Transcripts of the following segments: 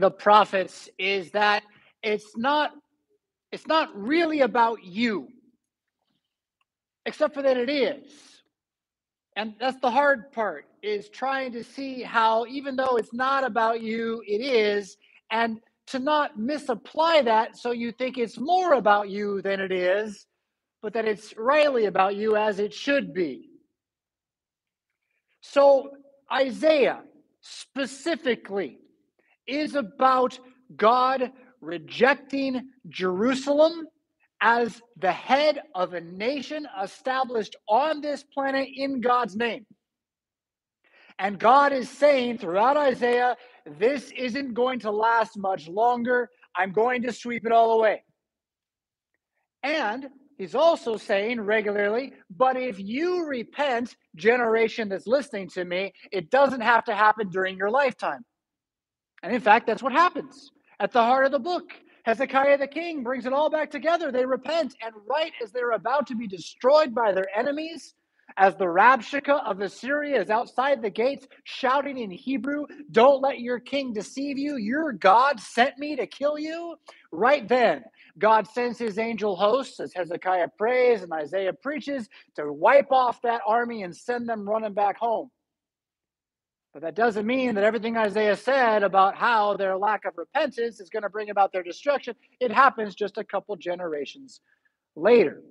the prophets is that it's not it's not really about you except for that it is. And that's the hard part is trying to see how even though it's not about you it is. And to not misapply that so you think it's more about you than it is but that it's rightly about you as it should be. So isaiah specifically is about god rejecting jerusalem as the head of a nation established on this planet in God's name. And God is saying throughout Isaiah, this isn't going to last much longer. I'm going to sweep it all away. And he's also saying regularly, but if you repent, generation that's listening to me, it doesn't have to happen during your lifetime. And in fact, that's what happens at the heart of the book. Hezekiah the king brings it all back together. They repent, and right as they're about to be destroyed by their enemies, as the Rabshakeh of Assyria is outside the gates shouting in Hebrew, Don't let your king deceive you. Your God sent me to kill you. Right then, God sends his angel hosts, as Hezekiah prays and Isaiah preaches, to wipe off that army and send them running back home. But that doesn't mean that everything Isaiah said about how their lack of repentance is going to bring about their destruction, it happens just a couple generations later.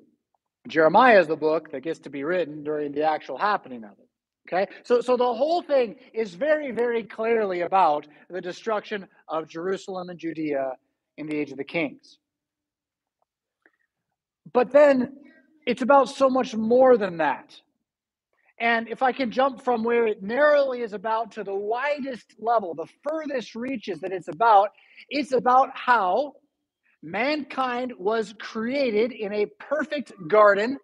Jeremiah is the book that gets to be written during the actual happening of it. Okay, so so the whole thing is very, very clearly about the destruction of Jerusalem and Judea in the age of the kings. But then it's about so much more than that. And if I can jump from where it narrowly is about to the widest level, the furthest reaches that it's about, it's about how mankind was created in a perfect garden,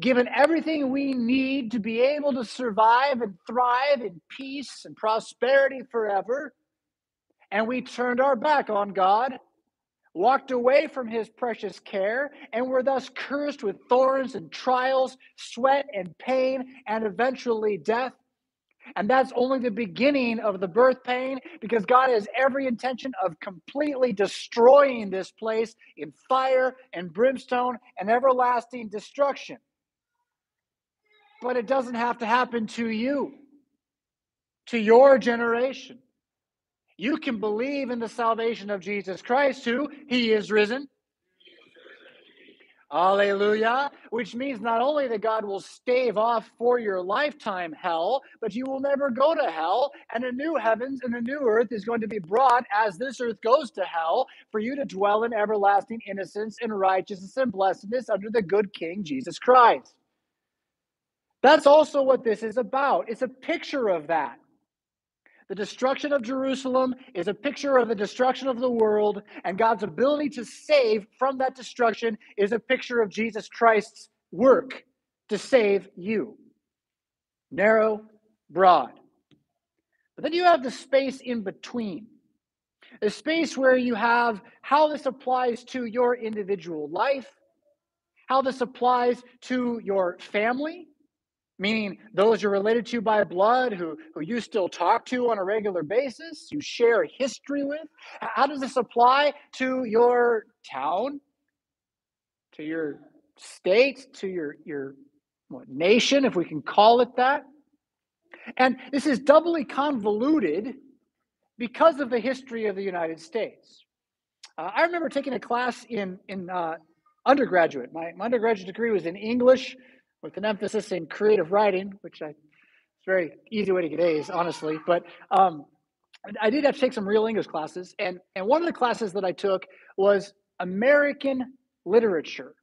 given everything we need to be able to survive and thrive in peace and prosperity forever. And we turned our back on God walked away from his precious care, and were thus cursed with thorns and trials, sweat and pain, and eventually death. And that's only the beginning of the birth pain because God has every intention of completely destroying this place in fire and brimstone and everlasting destruction. But it doesn't have to happen to you, to your generation. You can believe in the salvation of Jesus Christ, who he is risen. Alleluia. Which means not only that God will stave off for your lifetime hell, but you will never go to hell. And a new heavens and a new earth is going to be brought as this earth goes to hell for you to dwell in everlasting innocence and righteousness and blessedness under the good King Jesus Christ. That's also what this is about. It's a picture of that. The destruction of Jerusalem is a picture of the destruction of the world, and God's ability to save from that destruction is a picture of Jesus Christ's work to save you. Narrow, broad. But then you have the space in between. The space where you have how this applies to your individual life, how this applies to your family, meaning those you're related to by blood who, who you still talk to on a regular basis, you share history with? How does this apply to your town, to your state, to your, your what, nation, if we can call it that? And this is doubly convoluted because of the history of the United States. Uh, I remember taking a class in, in uh, undergraduate. My, my undergraduate degree was in English with an emphasis in creative writing, which I it's a very easy way to get A's, honestly. But um, I did have to take some real English classes, and and one of the classes that I took was American literature,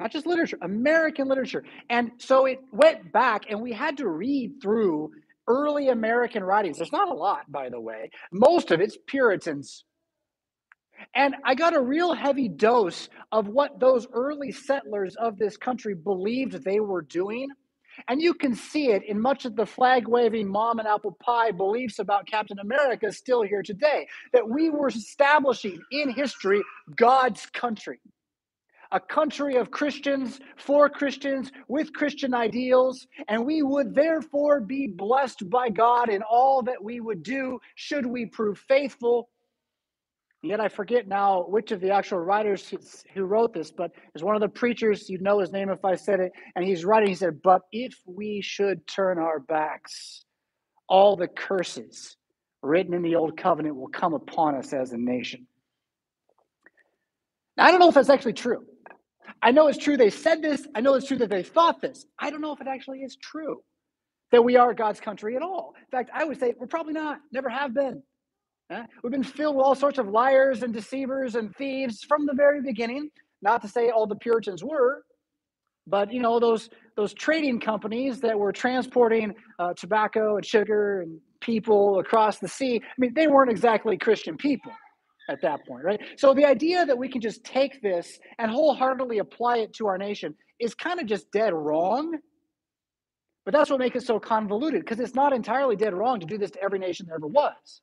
not just literature, American literature. And so it went back, and we had to read through early American writings. There's not a lot, by the way. Most of it's Puritans and I got a real heavy dose of what those early settlers of this country believed they were doing. And you can see it in much of the flag waving mom and apple pie beliefs about Captain America still here today that we were establishing in history God's country. a country of Christians, for Christians, with Christian ideals, and we would therefore be blessed by God in all that we would do should we prove faithful. Yet I forget now which of the actual writers who wrote this, but there's one of the preachers, you'd know his name if I said it, and he's writing, he said, But if we should turn our backs, all the curses written in the old covenant will come upon us as a nation. Now, I don't know if that's actually true. I know it's true they said this. I know it's true that they thought this. I don't know if it actually is true that we are God's country at all. In fact, I would say we're probably not, never have been. We've been filled with all sorts of liars and deceivers and thieves from the very beginning. Not to say all the Puritans were, but you know those those trading companies that were transporting uh, tobacco and sugar and people across the sea. I mean, they weren't exactly Christian people at that point, right? So the idea that we can just take this and wholeheartedly apply it to our nation is kind of just dead wrong. But that's what makes it so convoluted because it's not entirely dead wrong to do this to every nation there ever was.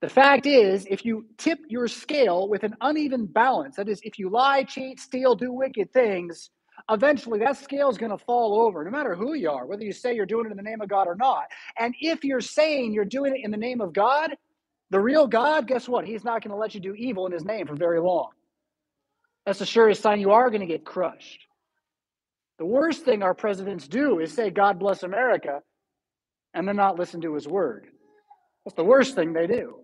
The fact is, if you tip your scale with an uneven balance, that is, if you lie, cheat, steal, do wicked things, eventually that scale is going to fall over, no matter who you are, whether you say you're doing it in the name of God or not. And if you're saying you're doing it in the name of God, the real God, guess what? He's not going to let you do evil in his name for very long. That's the surest sign you are going to get crushed. The worst thing our presidents do is say, God bless America, and then not listen to his word. That's the worst thing they do.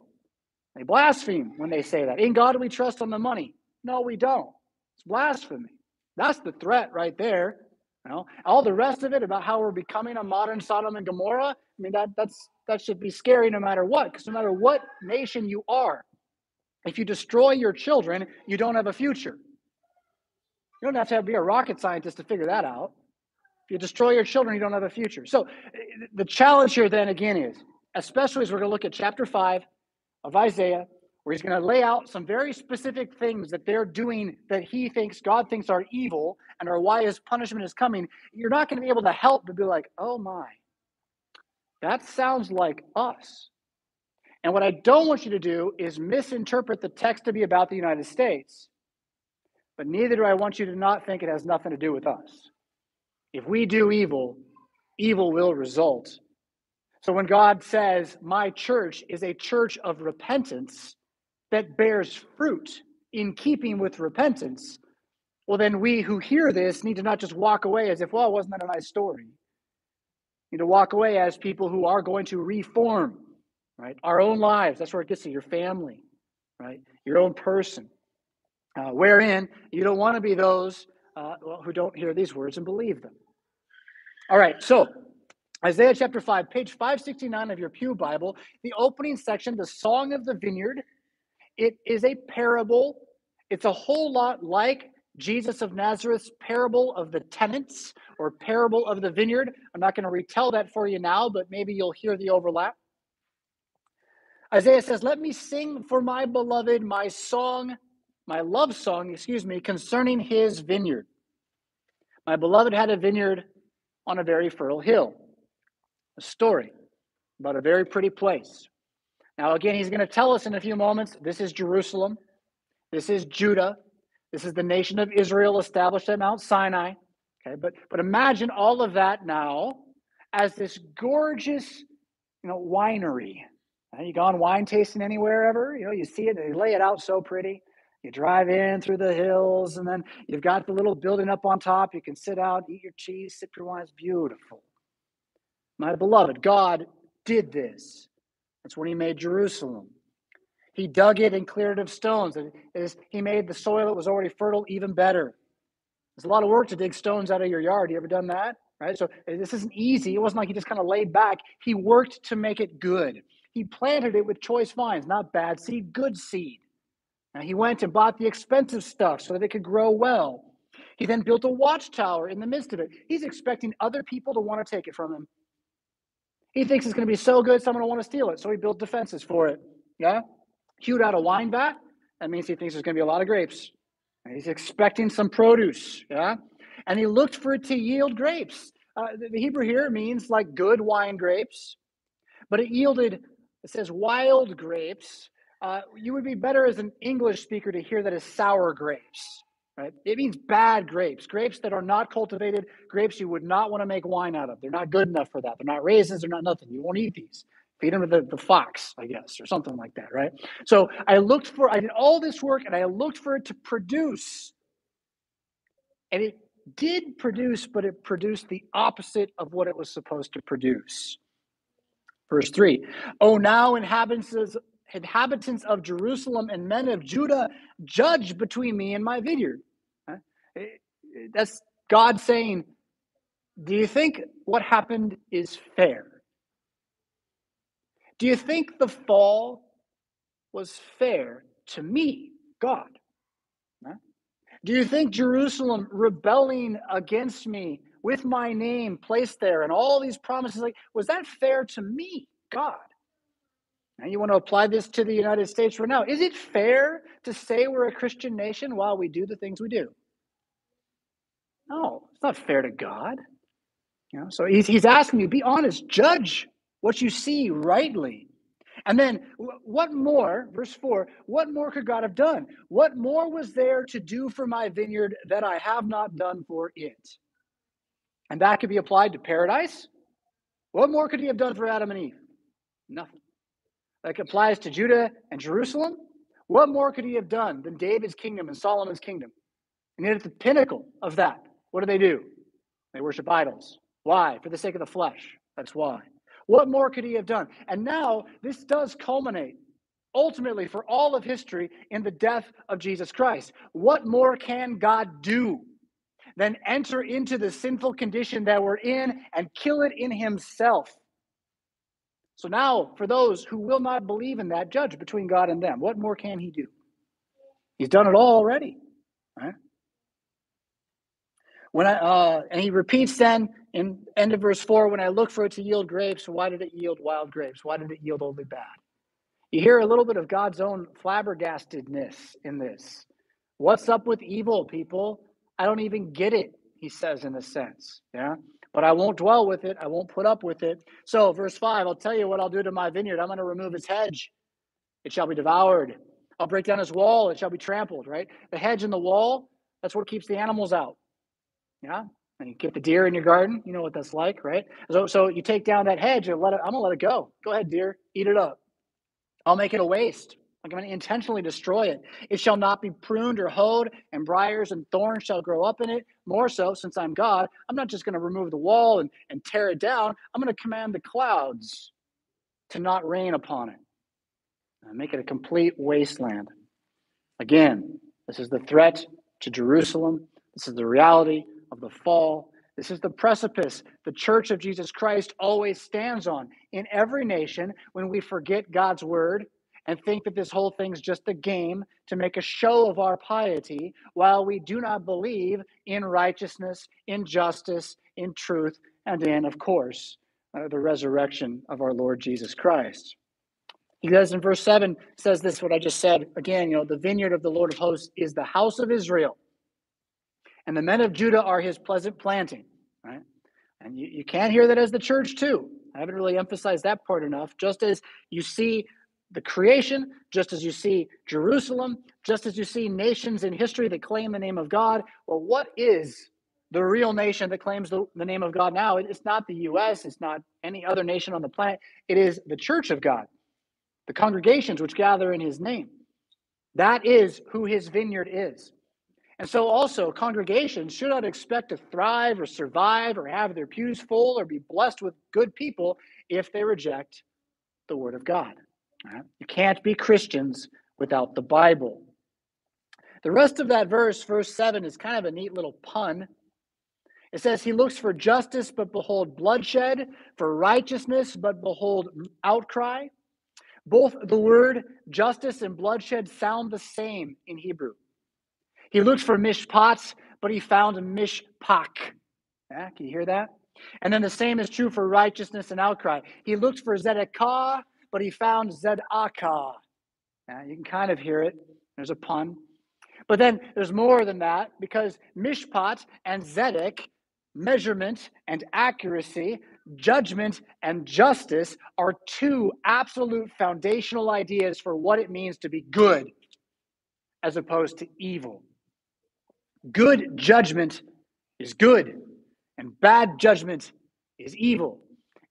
They blaspheme when they say that. In God we trust on the money? No, we don't. It's blasphemy. That's the threat right there. You know, all the rest of it about how we're becoming a modern Sodom and Gomorrah. I mean, that that's that should be scary no matter what, because no matter what nation you are, if you destroy your children, you don't have a future. You don't have to, have to be a rocket scientist to figure that out. If you destroy your children, you don't have a future. So eh, the challenge here then again is, especially as we're going to look at chapter five of Isaiah, where he's going to lay out some very specific things that they're doing that he thinks God thinks are evil and are why his punishment is coming, you're not going to be able to help but be like, oh my, that sounds like us. And what I don't want you to do is misinterpret the text to be about the United States. But neither do I want you to not think it has nothing to do with us. If we do evil, evil will result. So when God says, My church is a church of repentance, that bears fruit in keeping with repentance, well, then we who hear this need to not just walk away as if, well, wasn't that a nice story? You need to walk away as people who are going to reform, right? Our own lives. That's where it gets to your family, right? Your own person. Uh, wherein you don't want to be those uh, who don't hear these words and believe them. All right, so Isaiah chapter 5, page 569 of your Pew Bible, the opening section, the Song of the Vineyard. It is a parable. It's a whole lot like Jesus of Nazareth's parable of the tenants or parable of the vineyard. I'm not going to retell that for you now, but maybe you'll hear the overlap. Isaiah says, Let me sing for my beloved my song, my love song, excuse me, concerning his vineyard. My beloved had a vineyard on a very fertile hill. A story about a very pretty place. Now, again, he's going to tell us in a few moments this is Jerusalem, this is Judah, this is the nation of Israel established at Mount Sinai. Okay, but but imagine all of that now as this gorgeous, you know, winery. You gone wine tasting anywhere ever? You know, you see it, they lay it out so pretty. You drive in through the hills, and then you've got the little building up on top. You can sit out, eat your cheese, sip your wine. It's beautiful. My beloved, God did this. That's when He made Jerusalem. He dug it and cleared it of stones. And he made the soil that was already fertile even better. It's a lot of work to dig stones out of your yard. You ever done that? Right? So eh, this isn't easy. It wasn't like he just kind of laid back. He worked to make it good. He planted it with choice vines, not bad seed, good seed. Now he went and bought the expensive stuff so that it could grow well. He then built a watchtower in the midst of it. He's expecting other people to want to take it from him. He thinks it's going to be so good, someone will want to steal it. So he built defenses for it. Yeah? hewed out a wine vat, that means he thinks there's going to be a lot of grapes. He's expecting some produce, yeah? And he looked for it to yield grapes. Uh, the Hebrew here means like good wine grapes, but it yielded, it says wild grapes. Uh, you would be better as an English speaker to hear that as sour grapes. Right? It means bad grapes, grapes that are not cultivated, grapes you would not want to make wine out of. They're not good enough for that. They're not raisins, they're not nothing. You won't eat these. Feed them to the, the fox, I guess, or something like that, right? So I looked for, I did all this work and I looked for it to produce. And it did produce, but it produced the opposite of what it was supposed to produce. Verse 3 Oh, now inhabitants, inhabitants of Jerusalem and men of Judah, judge between me and my vineyard. That's God saying, Do you think what happened is fair? Do you think the fall was fair to me, God? Do you think Jerusalem rebelling against me with my name placed there and all these promises, like, was that fair to me, God? Now you want to apply this to the United States right now. Is it fair to say we're a Christian nation while we do the things we do? No, it's not fair to God. You know, so he's, he's asking you, be honest, judge what you see rightly. And then, what more, verse 4, what more could God have done? What more was there to do for my vineyard that I have not done for it? And that could be applied to paradise. What more could he have done for Adam and Eve? Nothing. That applies to Judah and Jerusalem. What more could he have done than David's kingdom and Solomon's kingdom? And yet, at the pinnacle of that, what do they do? They worship idols. Why? For the sake of the flesh. That's why. What more could he have done? And now this does culminate ultimately for all of history in the death of Jesus Christ. What more can God do than enter into the sinful condition that we're in and kill it in himself? So now, for those who will not believe in that, judge between God and them. What more can he do? He's done it all already. Right? When I uh, and he repeats then in end of verse four, when I look for it to yield grapes, why did it yield wild grapes? Why did it yield only bad? You hear a little bit of God's own flabbergastedness in this. What's up with evil, people? I don't even get it, he says in a sense. Yeah. But I won't dwell with it. I won't put up with it. So, verse 5, I'll tell you what I'll do to my vineyard. I'm going to remove its hedge. It shall be devoured. I'll break down its wall. It shall be trampled, right? The hedge and the wall, that's what keeps the animals out. Yeah. And you get the deer in your garden. You know what that's like, right? So, so you take down that hedge and let it, I'm going to let it go. Go ahead, deer. Eat it up. I'll make it a waste. I'm going to intentionally destroy it. It shall not be pruned or hoed, and briars and thorns shall grow up in it. More so, since I'm God, I'm not just going to remove the wall and, and tear it down. I'm going to command the clouds to not rain upon it. And make it a complete wasteland. Again, this is the threat to Jerusalem. This is the reality of the fall. This is the precipice the church of Jesus Christ always stands on in every nation when we forget God's word and think that this whole thing's just a game to make a show of our piety while we do not believe in righteousness, in justice, in truth, and in, of course, uh, the resurrection of our Lord Jesus Christ. He does in verse 7 says this, what I just said. Again, you know, the vineyard of the Lord of hosts is the house of Israel and the men of Judah are his pleasant planting, right? And you, you can't hear that as the church, too. I haven't really emphasized that part enough. Just as you see the creation, just as you see Jerusalem, just as you see nations in history that claim the name of God, well, what is the real nation that claims the, the name of God now? It's not the U.S., it's not any other nation on the planet. It is the church of God, the congregations which gather in his name. That is who his vineyard is. And so, also, congregations should not expect to thrive or survive or have their pews full or be blessed with good people if they reject the Word of God. You can't be Christians without the Bible. The rest of that verse, verse 7, is kind of a neat little pun. It says, He looks for justice, but behold bloodshed, for righteousness, but behold outcry. Both the word justice and bloodshed sound the same in Hebrew. He looked for mishpats, but he found mishpak. Yeah, can you hear that? And then the same is true for righteousness and outcry. He looked for zedekah, but he found zedakah. You can kind of hear it. There's a pun. But then there's more than that because mishpat and zedek, measurement and accuracy, judgment and justice, are two absolute foundational ideas for what it means to be good as opposed to evil. good judgment is good, and bad judgment is evil.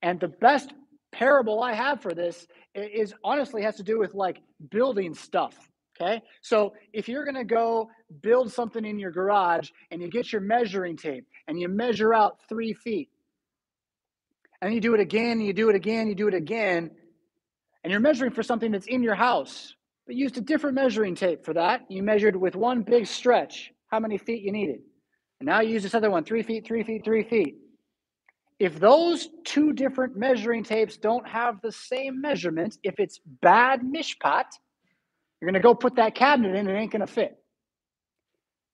And the best parable I have for this is honestly has to do with like building stuff. Okay. So if you're going to go build something in your garage and you get your measuring tape and you measure out three feet, and you do it again, you do it again, you do it again, and you're measuring for something that's in your house, but used a different measuring tape for that. You measured with one big stretch how many feet you needed. And now you use this other one three feet, three feet, three feet. If those two different measuring tapes don't have the same measurement, if it's bad mishpat, you're going to go put that cabinet in, it ain't going to fit.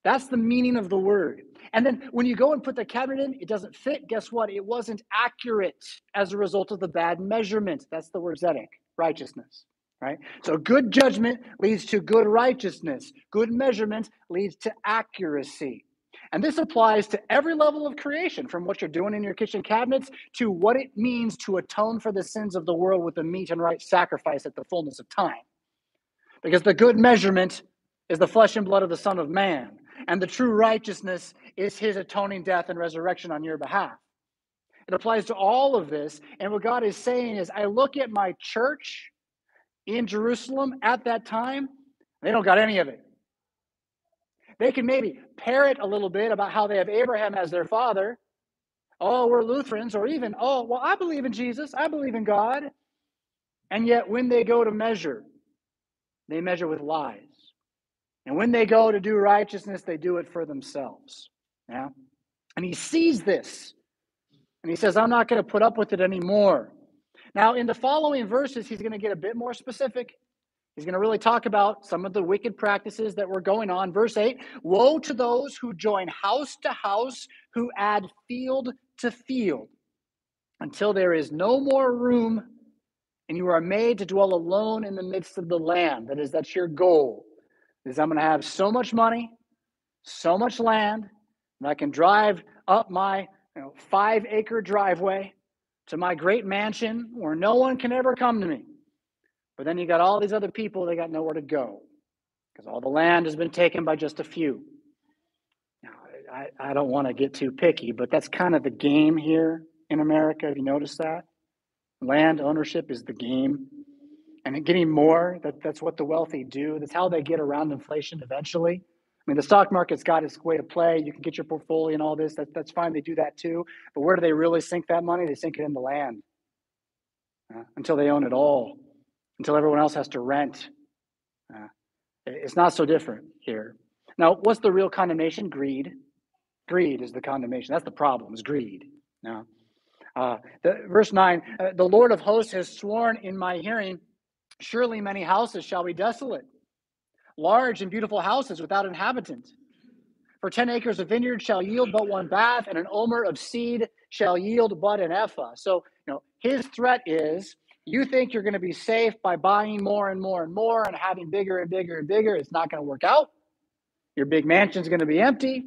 That's the meaning of the word. And then when you go and put the cabinet in, it doesn't fit. Guess what? It wasn't accurate as a result of the bad measurement. That's the word zedek, righteousness, right? So good judgment leads to good righteousness. Good measurement leads to accuracy. And this applies to every level of creation, from what you're doing in your kitchen cabinets to what it means to atone for the sins of the world with the meat and right sacrifice at the fullness of time. Because the good measurement is the flesh and blood of the Son of Man, and the true righteousness is his atoning death and resurrection on your behalf. It applies to all of this. And what God is saying is, I look at my church in Jerusalem at that time, they don't got any of it. They can maybe parrot a little bit about how they have Abraham as their father. Oh, we're Lutherans, or even, oh, well, I believe in Jesus, I believe in God. And yet, when they go to measure, they measure with lies. And when they go to do righteousness, they do it for themselves. Yeah? And he sees this. And he says, I'm not going to put up with it anymore. Now, in the following verses, he's going to get a bit more specific. He's going to really talk about some of the wicked practices that were going on. Verse 8 Woe to those who join house to house, who add field to field, until there is no more room, and you are made to dwell alone in the midst of the land. That is, that's your goal. Is I'm going to have so much money, so much land, and I can drive up my you know, five acre driveway to my great mansion where no one can ever come to me. But then you got all these other people, they got nowhere to go because all the land has been taken by just a few. Now, I, I don't want to get too picky, but that's kind of the game here in America. Have you noticed that? Land ownership is the game. And getting more, that, that's what the wealthy do. That's how they get around inflation eventually. I mean, the stock market's got its way to play. You can get your portfolio and all this. That, that's fine. They do that too. But where do they really sink that money? They sink it in the land uh, until they own it all until everyone else has to rent. Uh, it's not so different here. Now, what's the real condemnation? Greed. Greed is the condemnation. That's the problem, is greed. Now, uh, the, verse 9 uh, The Lord of hosts has sworn in my hearing, surely many houses shall be desolate, large and beautiful houses without inhabitant. For 10 acres of vineyard shall yield but one bath, and an omer of seed shall yield but an ephah. So, you know, his threat is you think you're going to be safe by buying more and more and more and having bigger and bigger and bigger. It's not going to work out. Your big mansion's going to be empty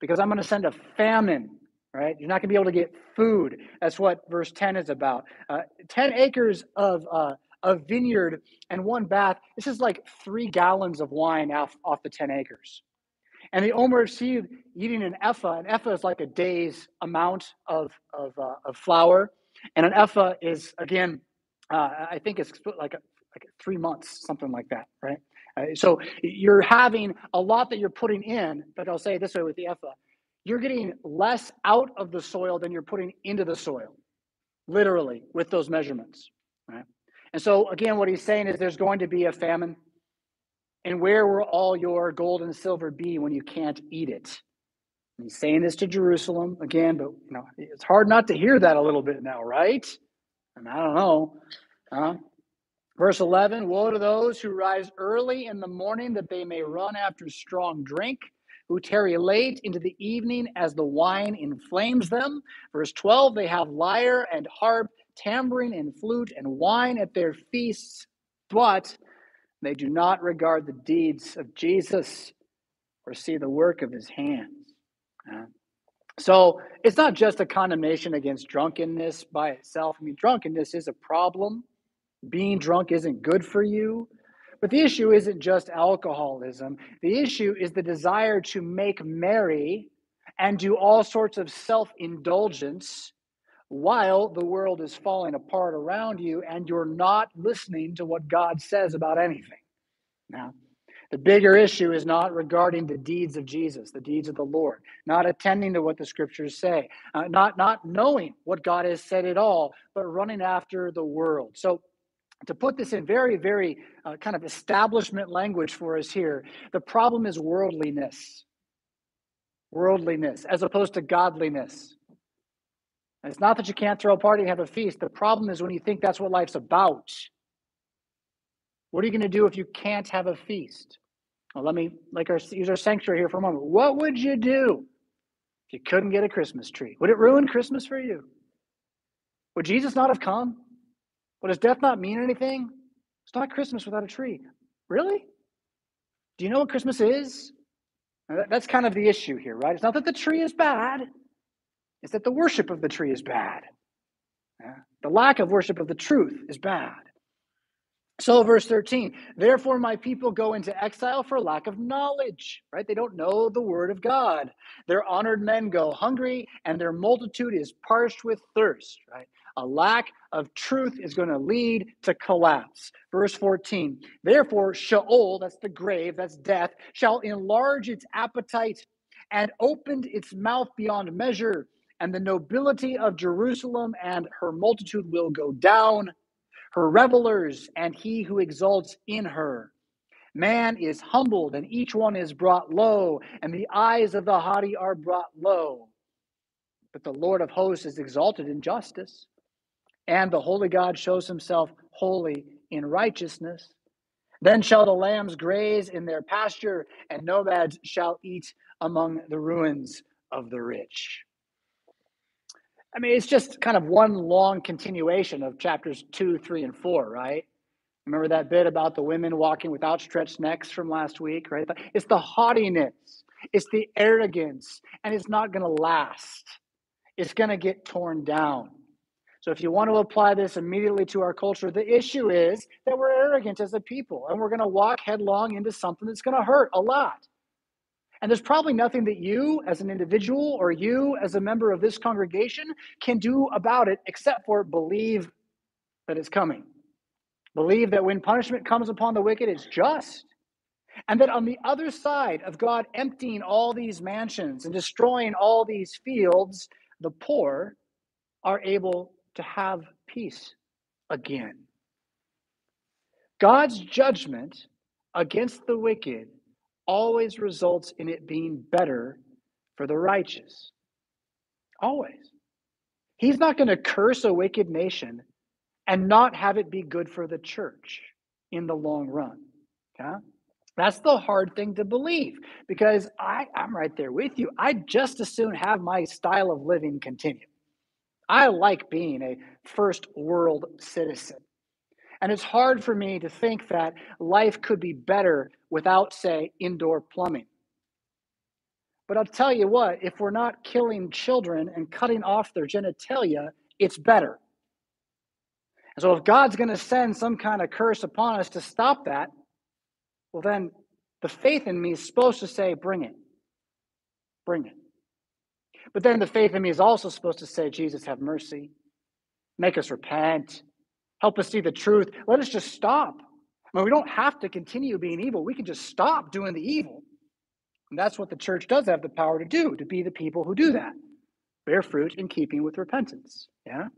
because I'm going to send a famine, right? You're not going to be able to get food. That's what verse 10 is about. Uh, 10 acres of, uh, of vineyard and one bath. This is like three gallons of wine off, off the 10 acres. And the Omer seed eating an ephah. An ephah is like a day's amount of, of, uh, of flour. And an ephah is, again, uh, I think it's like a, like three months, something like that, right? Uh, so you're having a lot that you're putting in, but I'll say this way with the ephah, you're getting less out of the soil than you're putting into the soil, literally with those measurements, right? And so again, what he's saying is there's going to be a famine. And where will all your gold and silver be when you can't eat it? And he's saying this to Jerusalem again, but you know it's hard not to hear that a little bit now, right? And I don't know. Huh? Verse 11 Woe to those who rise early in the morning that they may run after strong drink, who tarry late into the evening as the wine inflames them. Verse 12 They have lyre and harp, tambourine and flute, and wine at their feasts, but they do not regard the deeds of Jesus or see the work of his hands. Uh, so it's not just a condemnation against drunkenness by itself. I mean, drunkenness is a problem. Being drunk isn't good for you. But the issue isn't just alcoholism. The issue is the desire to make merry and do all sorts of self indulgence while the world is falling apart around you and you're not listening to what God says about anything. Now, the bigger issue is not regarding the deeds of Jesus, the deeds of the Lord, not attending to what the scriptures say, uh, not, not knowing what God has said at all, but running after the world. So, to put this in very, very uh, kind of establishment language for us here, the problem is worldliness. Worldliness as opposed to godliness. And it's not that you can't throw a party and have a feast. The problem is when you think that's what life's about. What are you going to do if you can't have a feast? Well, let me like our use our sanctuary here for a moment. What would you do if you couldn't get a Christmas tree? Would it ruin Christmas for you? Would Jesus not have come? Would his death not mean anything? It's not Christmas without a tree. Really? Do you know what Christmas is? That's kind of the issue here, right? It's not that the tree is bad, it's that the worship of the tree is bad. The lack of worship of the truth is bad. So, verse 13, therefore, my people go into exile for lack of knowledge, right? They don't know the word of God. Their honored men go hungry, and their multitude is parched with thirst, right? A lack of truth is going to lead to collapse. Verse 14, therefore, Sheol, that's the grave, that's death, shall enlarge its appetite and opened its mouth beyond measure, and the nobility of Jerusalem and her multitude will go down her revelers, and he who exalts in her. Man is humbled, and each one is brought low, and the eyes of the haughty are brought low. But the Lord of hosts is exalted in justice, and the holy God shows himself holy in righteousness. Then shall the lambs graze in their pasture, and nomads shall eat among the ruins of the rich. I mean, it's just kind of one long continuation of chapters two, three, and four, right? Remember that bit about the women walking with outstretched necks from last week, right? It's the haughtiness, it's the arrogance, and it's not going to last. It's going to get torn down. So, if you want to apply this immediately to our culture, the issue is that we're arrogant as a people and we're going to walk headlong into something that's going to hurt a lot. And there's probably nothing that you, as an individual, or you, as a member of this congregation, can do about it except for believe that it's coming. Believe that when punishment comes upon the wicked, it's just. And that on the other side of God emptying all these mansions and destroying all these fields, the poor are able to have peace again. God's judgment against the wicked always results in it being better for the righteous. Always. He's not going to curse a wicked nation and not have it be good for the church in the long run. Okay? That's the hard thing to believe because I, I'm right there with you. I'd just as soon have my style of living continue. I like being a first world citizen. And it's hard for me to think that life could be better without, say, indoor plumbing. But I'll tell you what, if we're not killing children and cutting off their genitalia, it's better. And so if God's going to send some kind of curse upon us to stop that, well, then the faith in me is supposed to say, bring it. Bring it. But then the faith in me is also supposed to say, Jesus, have mercy. Make us repent. Help us see the truth. Let us just stop. I mean, we don't have to continue being evil. We can just stop doing the evil. And that's what the church does have the power to do, to be the people who do that. Bear fruit in keeping with repentance. Yeah?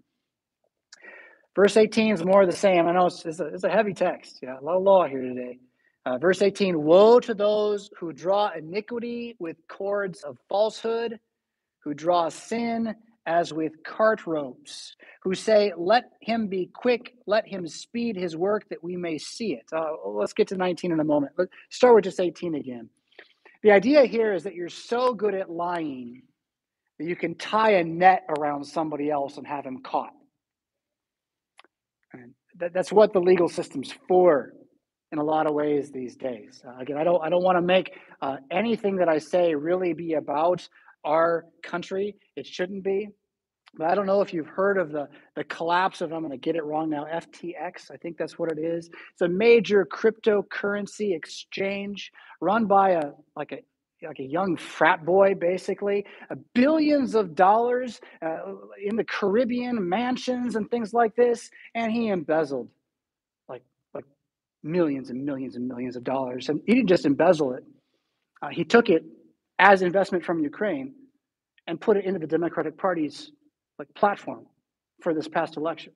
Verse 18 is more of the same. I know it's, it's, a, it's a heavy text. Yeah, a lot of law here today. Uh, verse 18 Woe to those who draw iniquity with cords of falsehood, who draw sin as with cart ropes, who say, Let him be quick, let him speed his work that we may see it. Uh, let's get to 19 in a moment. Let's start with just 18 again. The idea here is that you're so good at lying that you can tie a net around somebody else and have him caught. And that, that's what the legal system's for in a lot of ways these days. Uh, again, I don't, I don't want to make uh, anything that I say really be about our country. It shouldn't be. But I don't know if you've heard of the, the collapse of, I'm going to get it wrong now, FTX. I think that's what it is. It's a major cryptocurrency exchange run by a like a like a young frat boy, basically, uh, billions of dollars uh, in the Caribbean, mansions and things like this, and he embezzled like like millions and millions and millions of dollars. And he didn't just embezzle it; uh, he took it as investment from Ukraine and put it into the Democratic Party's like platform for this past election.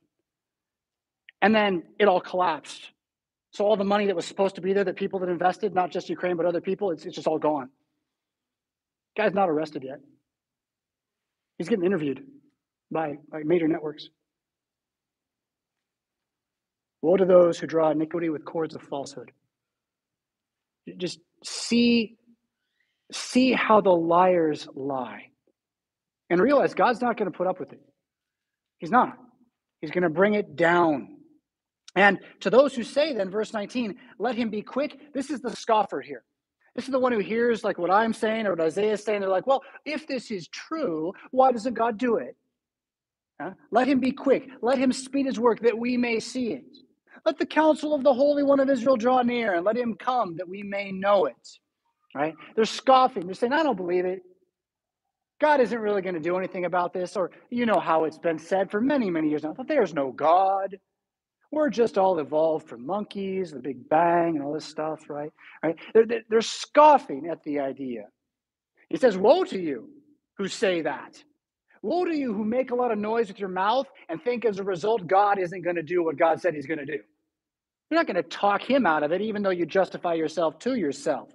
And then it all collapsed. So all the money that was supposed to be there that people that invested, not just Ukraine, but other people, it's, it's just all gone. Guy's not arrested yet. He's getting interviewed by, by major networks. Woe to those who draw iniquity with cords of falsehood. Just see, see how the liars lie and realize God's not going to put up with it. He's not. He's going to bring it down. And to those who say, then, verse 19, let him be quick, this is the scoffer here. This is the one who hears like what I'm saying or what Isaiah is saying. They're like, well, if this is true, why doesn't God do it? Huh? Let him be quick. Let him speed his work that we may see it. Let the counsel of the Holy One of Israel draw near and let him come that we may know it. Right? They're scoffing. They're saying, I don't believe it. God isn't really going to do anything about this, or you know how it's been said for many, many years now that there's no God. We're just all evolved from monkeys, the Big Bang, and all this stuff, right? Right? They're, they're scoffing at the idea. He says, Woe to you who say that. Woe to you who make a lot of noise with your mouth and think as a result God isn't going to do what God said he's going to do. You're not going to talk him out of it, even though you justify yourself to yourself.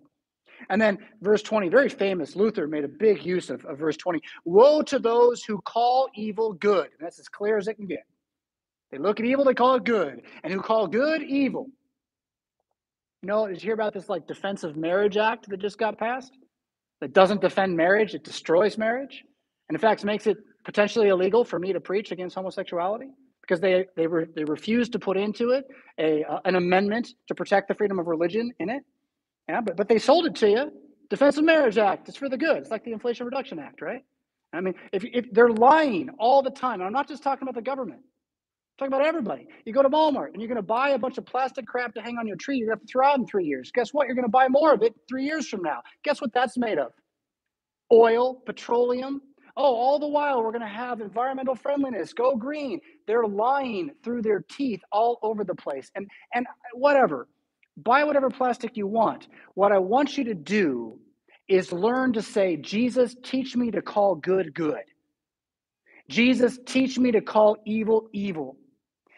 And then verse 20, very famous. Luther made a big use of, of verse 20. Woe to those who call evil good. And that's as clear as it can get. They look at evil, they call it good. And who call good evil. You know, did you hear about this like Defense of Marriage Act that just got passed? That doesn't defend marriage, it destroys marriage. And in fact, makes it potentially illegal for me to preach against homosexuality because they they, re, they refused to put into it a uh, an amendment to protect the freedom of religion in it. Yeah, but, but they sold it to you. Defense of Marriage Act, it's for the good. It's like the Inflation Reduction Act, right? I mean, if, if they're lying all the time, I'm not just talking about the government, I'm talking about everybody. You go to Walmart and you're going to buy a bunch of plastic crap to hang on your tree. You're going to have to throw out in three years. Guess what? You're going to buy more of it three years from now. Guess what that's made of? Oil, petroleum. Oh, all the while we're going to have environmental friendliness. Go green. They're lying through their teeth all over the place. And and whatever buy whatever plastic you want. What I want you to do is learn to say, Jesus, teach me to call good good. Jesus, teach me to call evil evil.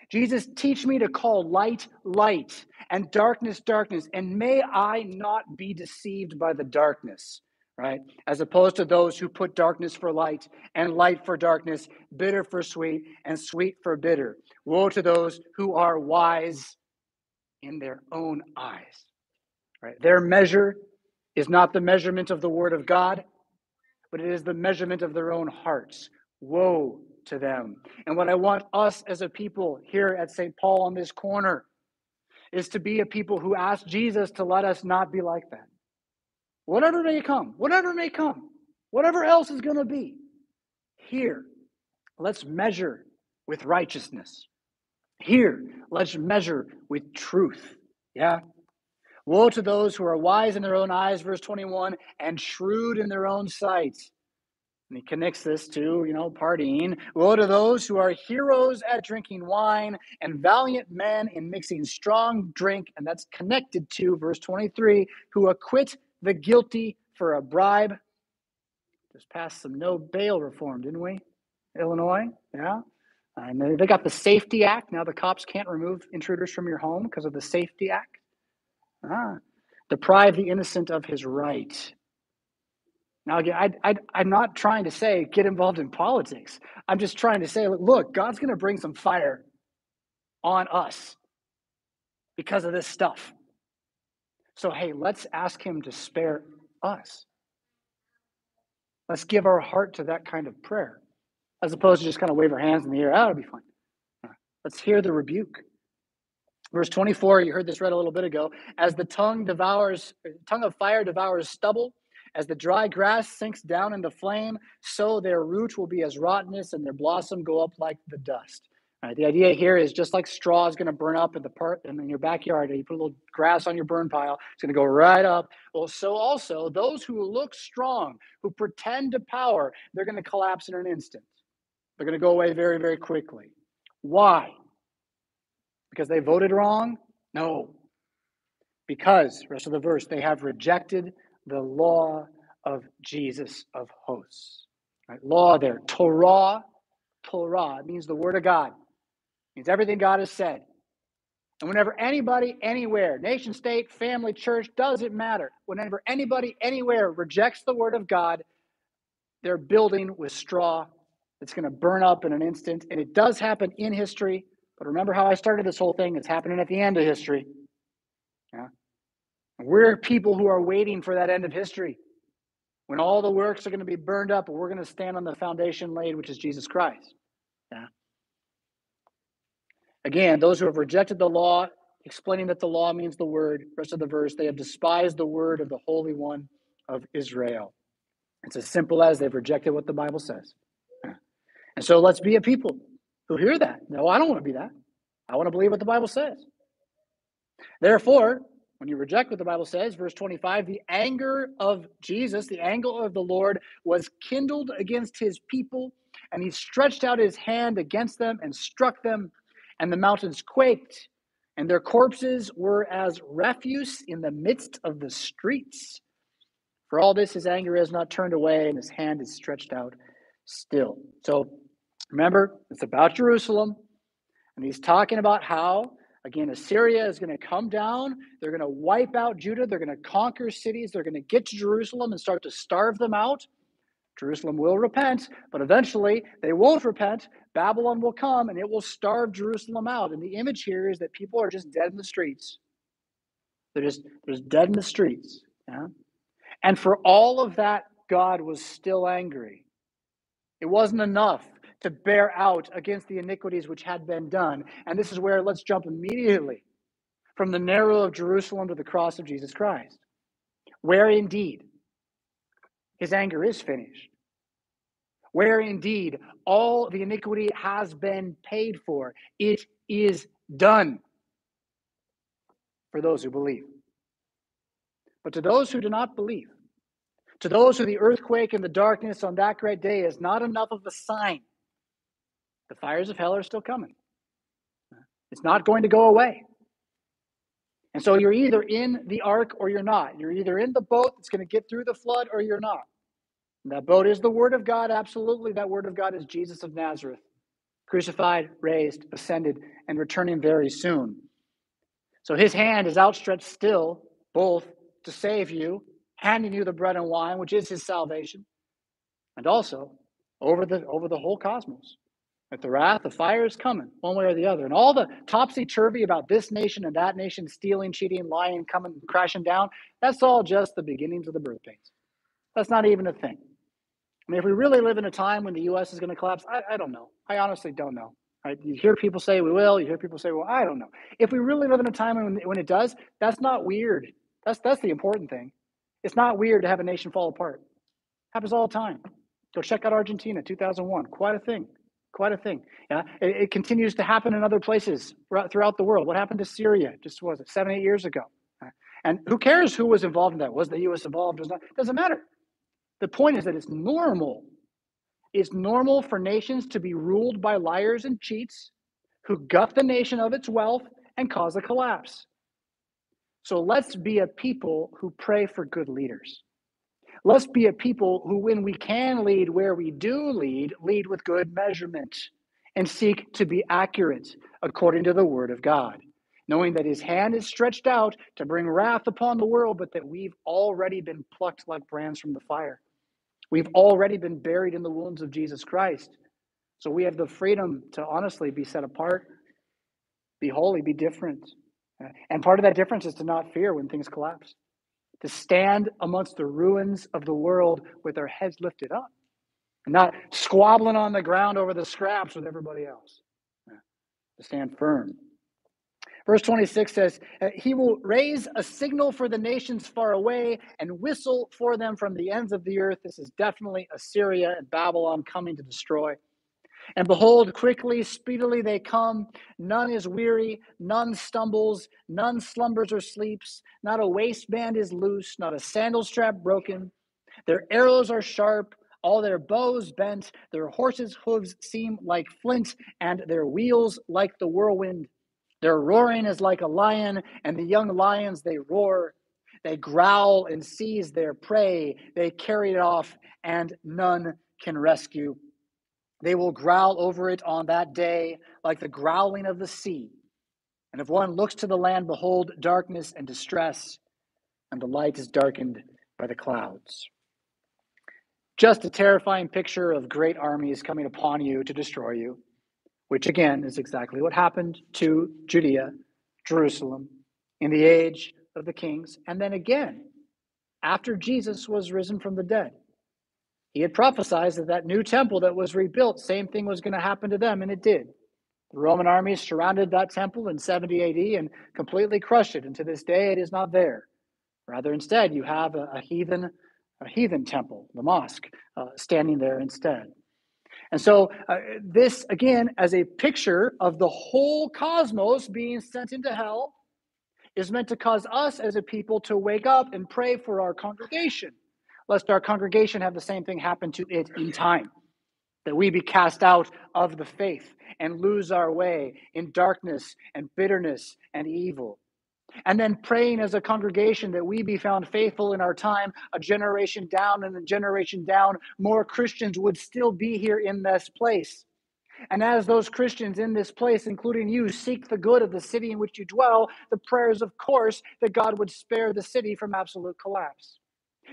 Jesus, teach me to call light light and darkness darkness. And may I not be deceived by the darkness, right? As opposed to those who put darkness for light and light for darkness, bitter for sweet and sweet for bitter. Woe to those who are wise in their own eyes. Right? Their measure is not the measurement of the word of God, but it is the measurement of their own hearts. Woe to them. And what I want us as a people here at St. Paul on this corner is to be a people who ask Jesus to let us not be like that. Whatever may come, whatever may come, whatever else is going to be, here, let's measure with righteousness. Here, let's measure with truth. Yeah. Woe to those who are wise in their own eyes, verse 21, and shrewd in their own sight. And he connects this to, you know, partying. Woe to those who are heroes at drinking wine and valiant men in mixing strong drink. And that's connected to verse 23 who acquit the guilty for a bribe. Just passed some no bail reform, didn't we? Illinois, yeah. And they got the SAFE-T Act. Now the cops can't remove intruders from your home because of the SAFE-T Act. Ah, deprive the innocent of his right. Now, again, I, I'm not trying to say get involved in politics. I'm just trying to say, look, God's going to bring some fire on us because of this stuff. So, hey, let's ask Him to spare us. Let's give our heart to that kind of prayer as opposed to just kind of wave our hands in the air. Oh, it'll be fine. Let's hear the rebuke. Verse 24, you heard this read a little bit ago. As the tongue devours, tongue of fire devours stubble, As the dry grass sinks down in the flame, so their root will be as rottenness and their blossom go up like the dust. Right, the idea here is just like straw is going to burn up in the part in your backyard. You put a little grass on your burn pile, it's going to go right up. Well, so also those who look strong, who pretend to power, they're going to collapse in an instant. They're going to go away very, very quickly. Why? Because they voted wrong? No. Because, rest of the verse, they have rejected the law of Jesus of hosts. Right? Law there, Torah, Torah, it means the word of God means everything God has said. And whenever anybody, anywhere, nation, state, family, church, doesn't matter, whenever anybody, anywhere rejects the word of God, they're building with straw that's going to burn up in an instant. And it does happen in history. But remember how I started this whole thing? It's happening at the end of history. Yeah. We're people who are waiting for that end of history when all the works are going to be burned up, and we're going to stand on the foundation laid, which is Jesus Christ. Yeah. Again, those who have rejected the law, explaining that the law means the word, rest of the verse, they have despised the word of the Holy One of Israel. It's as simple as they've rejected what the Bible says. And so let's be a people who hear that. No, I don't want to be that. I want to believe what the Bible says. Therefore, when you reject what the Bible says, verse 25, the anger of Jesus, the anger of the Lord, was kindled against his people, and he stretched out his hand against them and struck them and the mountains quaked, and their corpses were as refuse in the midst of the streets. For all this, his anger has not turned away, and his hand is stretched out still. So remember, it's about Jerusalem, and he's talking about how, again, Assyria is going to come down. They're going to wipe out Judah. They're going to conquer cities. They're going to get to Jerusalem and start to starve them out. Jerusalem will repent, but eventually they won't repent. Babylon will come and it will starve Jerusalem out. And the image here is that people are just dead in the streets. They're just, they're just dead in the streets. Yeah? And for all of that, God was still angry. It wasn't enough to bear out against the iniquities which had been done. And this is where let's jump immediately from the narrow of Jerusalem to the cross of Jesus Christ, where indeed his anger is finished. Where indeed all the iniquity has been paid for, it is done for those who believe. But to those who do not believe, to those who the earthquake and the darkness on that great day is not enough of a sign, the fires of hell are still coming. It's not going to go away. And so you're either in the ark or you're not. You're either in the boat that's going to get through the flood or you're not. That boat is the Word of God. Absolutely. That Word of God is Jesus of Nazareth, crucified, raised, ascended, and returning very soon. So his hand is outstretched still, both to save you, handing you the bread and wine, which is his salvation, and also over the over the whole cosmos. The wrath, the fire is coming, one way or the other. And all the topsy turvy about this nation and that nation stealing, cheating, lying, coming, crashing down, that's all just the beginnings of the birth pains. That's not even a thing. I mean, if we really live in a time when the U.S. is going to collapse, I, I don't know. I honestly don't know. Right? You hear people say we will. You hear people say, well, I don't know. If we really live in a time when, when it does, that's not weird. That's that's the important thing. It's not weird to have a nation fall apart. Happens all the time. Go check out Argentina, 2001. Quite a thing. Quite a thing. Yeah, it, it continues to happen in other places throughout the world. What happened to Syria? Just was it seven, eight years ago? Uh, and who cares who was involved in that? Was the U.S. involved? Does not doesn't matter. The point is that it's normal. It's normal for nations to be ruled by liars and cheats who gut the nation of its wealth and cause a collapse. So let's be a people who pray for good leaders. Let's be a people who, when we can lead where we do lead, lead with good measurement and seek to be accurate according to the word of God, knowing that his hand is stretched out to bring wrath upon the world, but that we've already been plucked like brands from the fire. We've already been buried in the wounds of Jesus Christ. So we have the freedom to honestly be set apart, be holy, be different. And part of that difference is to not fear when things collapse, to stand amongst the ruins of the world with our heads lifted up, and not squabbling on the ground over the scraps with everybody else, to stand firm. Verse 26 says, uh, He will raise a signal for the nations far away and whistle for them from the ends of the earth. This is definitely Assyria and Babylon coming to destroy. And behold, quickly, speedily they come. None is weary, none stumbles, none slumbers or sleeps. Not a waistband is loose, not a sandal strap broken. Their arrows are sharp, all their bows bent. Their horses' hooves seem like flint, and their wheels like the whirlwind. Their roaring is like a lion, and the young lions they roar. They growl and seize their prey. They carry it off, and none can rescue. They will growl over it on that day like the growling of the sea. And if one looks to the land, behold, darkness and distress, and the light is darkened by the clouds. Just a terrifying picture of great armies coming upon you to destroy you which again is exactly what happened to Judea, Jerusalem, in the age of the kings, and then again after Jesus was risen from the dead. He had prophesied that that new temple that was rebuilt, same thing was going to happen to them, and it did. The Roman armies surrounded that temple in 70 AD and completely crushed it, and to this day it is not there. Rather, instead, you have a, a heathen, a heathen temple, the mosque, uh, standing there instead. And so, uh, this again, as a picture of the whole cosmos being sent into hell, is meant to cause us as a people to wake up and pray for our congregation, lest our congregation have the same thing happen to it in time. That we be cast out of the faith and lose our way in darkness and bitterness and evil and then praying as a congregation that we be found faithful in our time, a generation down and a generation down, more Christians would still be here in this place. And as those Christians in this place, including you, seek the good of the city in which you dwell, the prayers, of course, that God would spare the city from absolute collapse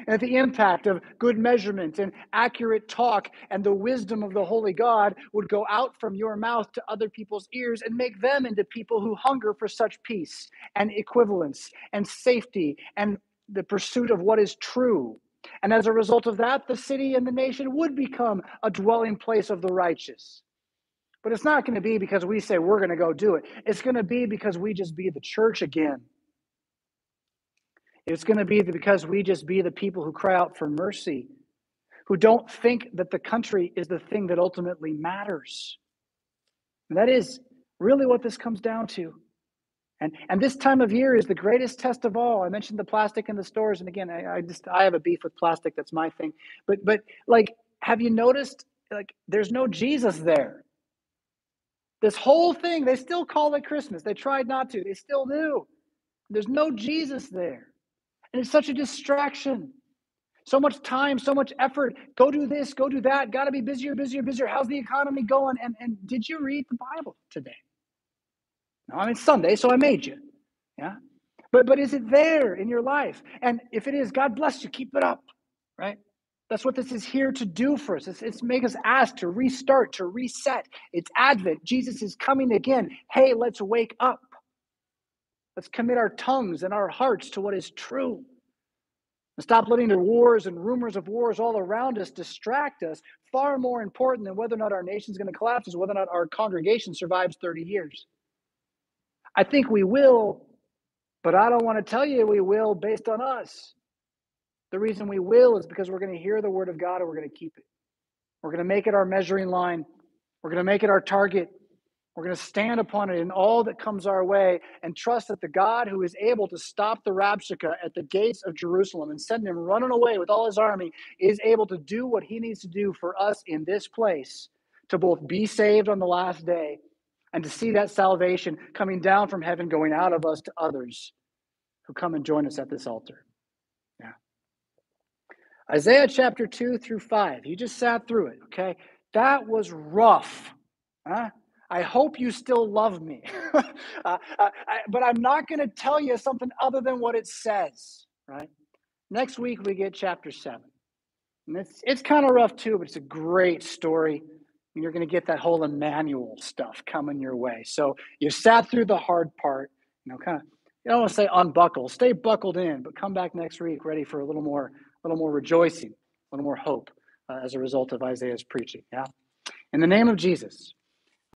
and the impact of good measurement and accurate talk and the wisdom of the Holy God would go out from your mouth to other people's ears and make them into people who hunger for such peace and equivalence and safety and the pursuit of what is true. And as a result of that, the city and the nation would become a dwelling place of the righteous. But it's not going to be because we say we're going to go do it. It's going to be because we just be the church again it's going to be because we just be the people who cry out for mercy, who don't think that the country is the thing that ultimately matters. And that is really what this comes down to. And, and this time of year is the greatest test of all. I mentioned the plastic in the stores, and again, I, I just I have a beef with plastic. That's my thing. But but like, have you noticed? Like, there's no Jesus there. This whole thing, they still call it Christmas. They tried not to. They still do. There's no Jesus there. And it's such a distraction. So much time, so much effort. Go do this, go do that. Got to be busier, busier, busier. How's the economy going? And, and did you read the Bible today? No, I mean, Sunday, so I made you. Yeah. But, but is it there in your life? And if it is, God bless you. Keep it up, right? That's what this is here to do for us. It's, it's make us ask to restart, to reset. It's Advent. Jesus is coming again. Hey, let's wake up. Let's commit our tongues and our hearts to what is true. And stop letting the wars and rumors of wars all around us distract us. Far more important than whether or not our nation's going to collapse is whether or not our congregation survives 30 years. I think we will, but I don't want to tell you we will based on us. The reason we will is because we're going to hear the word of God and we're going to keep it. We're going to make it our measuring line. We're going to make it our target. We're going to stand upon it in all that comes our way and trust that the God who is able to stop the Rabshakeh at the gates of Jerusalem and send him running away with all his army is able to do what he needs to do for us in this place to both be saved on the last day and to see that salvation coming down from heaven, going out of us to others who come and join us at this altar. Yeah. Isaiah chapter 2 through 5. You just sat through it, okay? That was rough. Huh? I hope you still love me. uh, I, but I'm not going to tell you something other than what it says, right? Next week, we get chapter seven. And it's, it's kind of rough too, but it's a great story. And you're going to get that whole Emmanuel stuff coming your way. So you sat through the hard part, you know, kind of, you don't want to say unbuckle, stay buckled in, but come back next week ready for a little more, a little more rejoicing, a little more hope uh, as a result of Isaiah's preaching. Yeah. In the name of Jesus.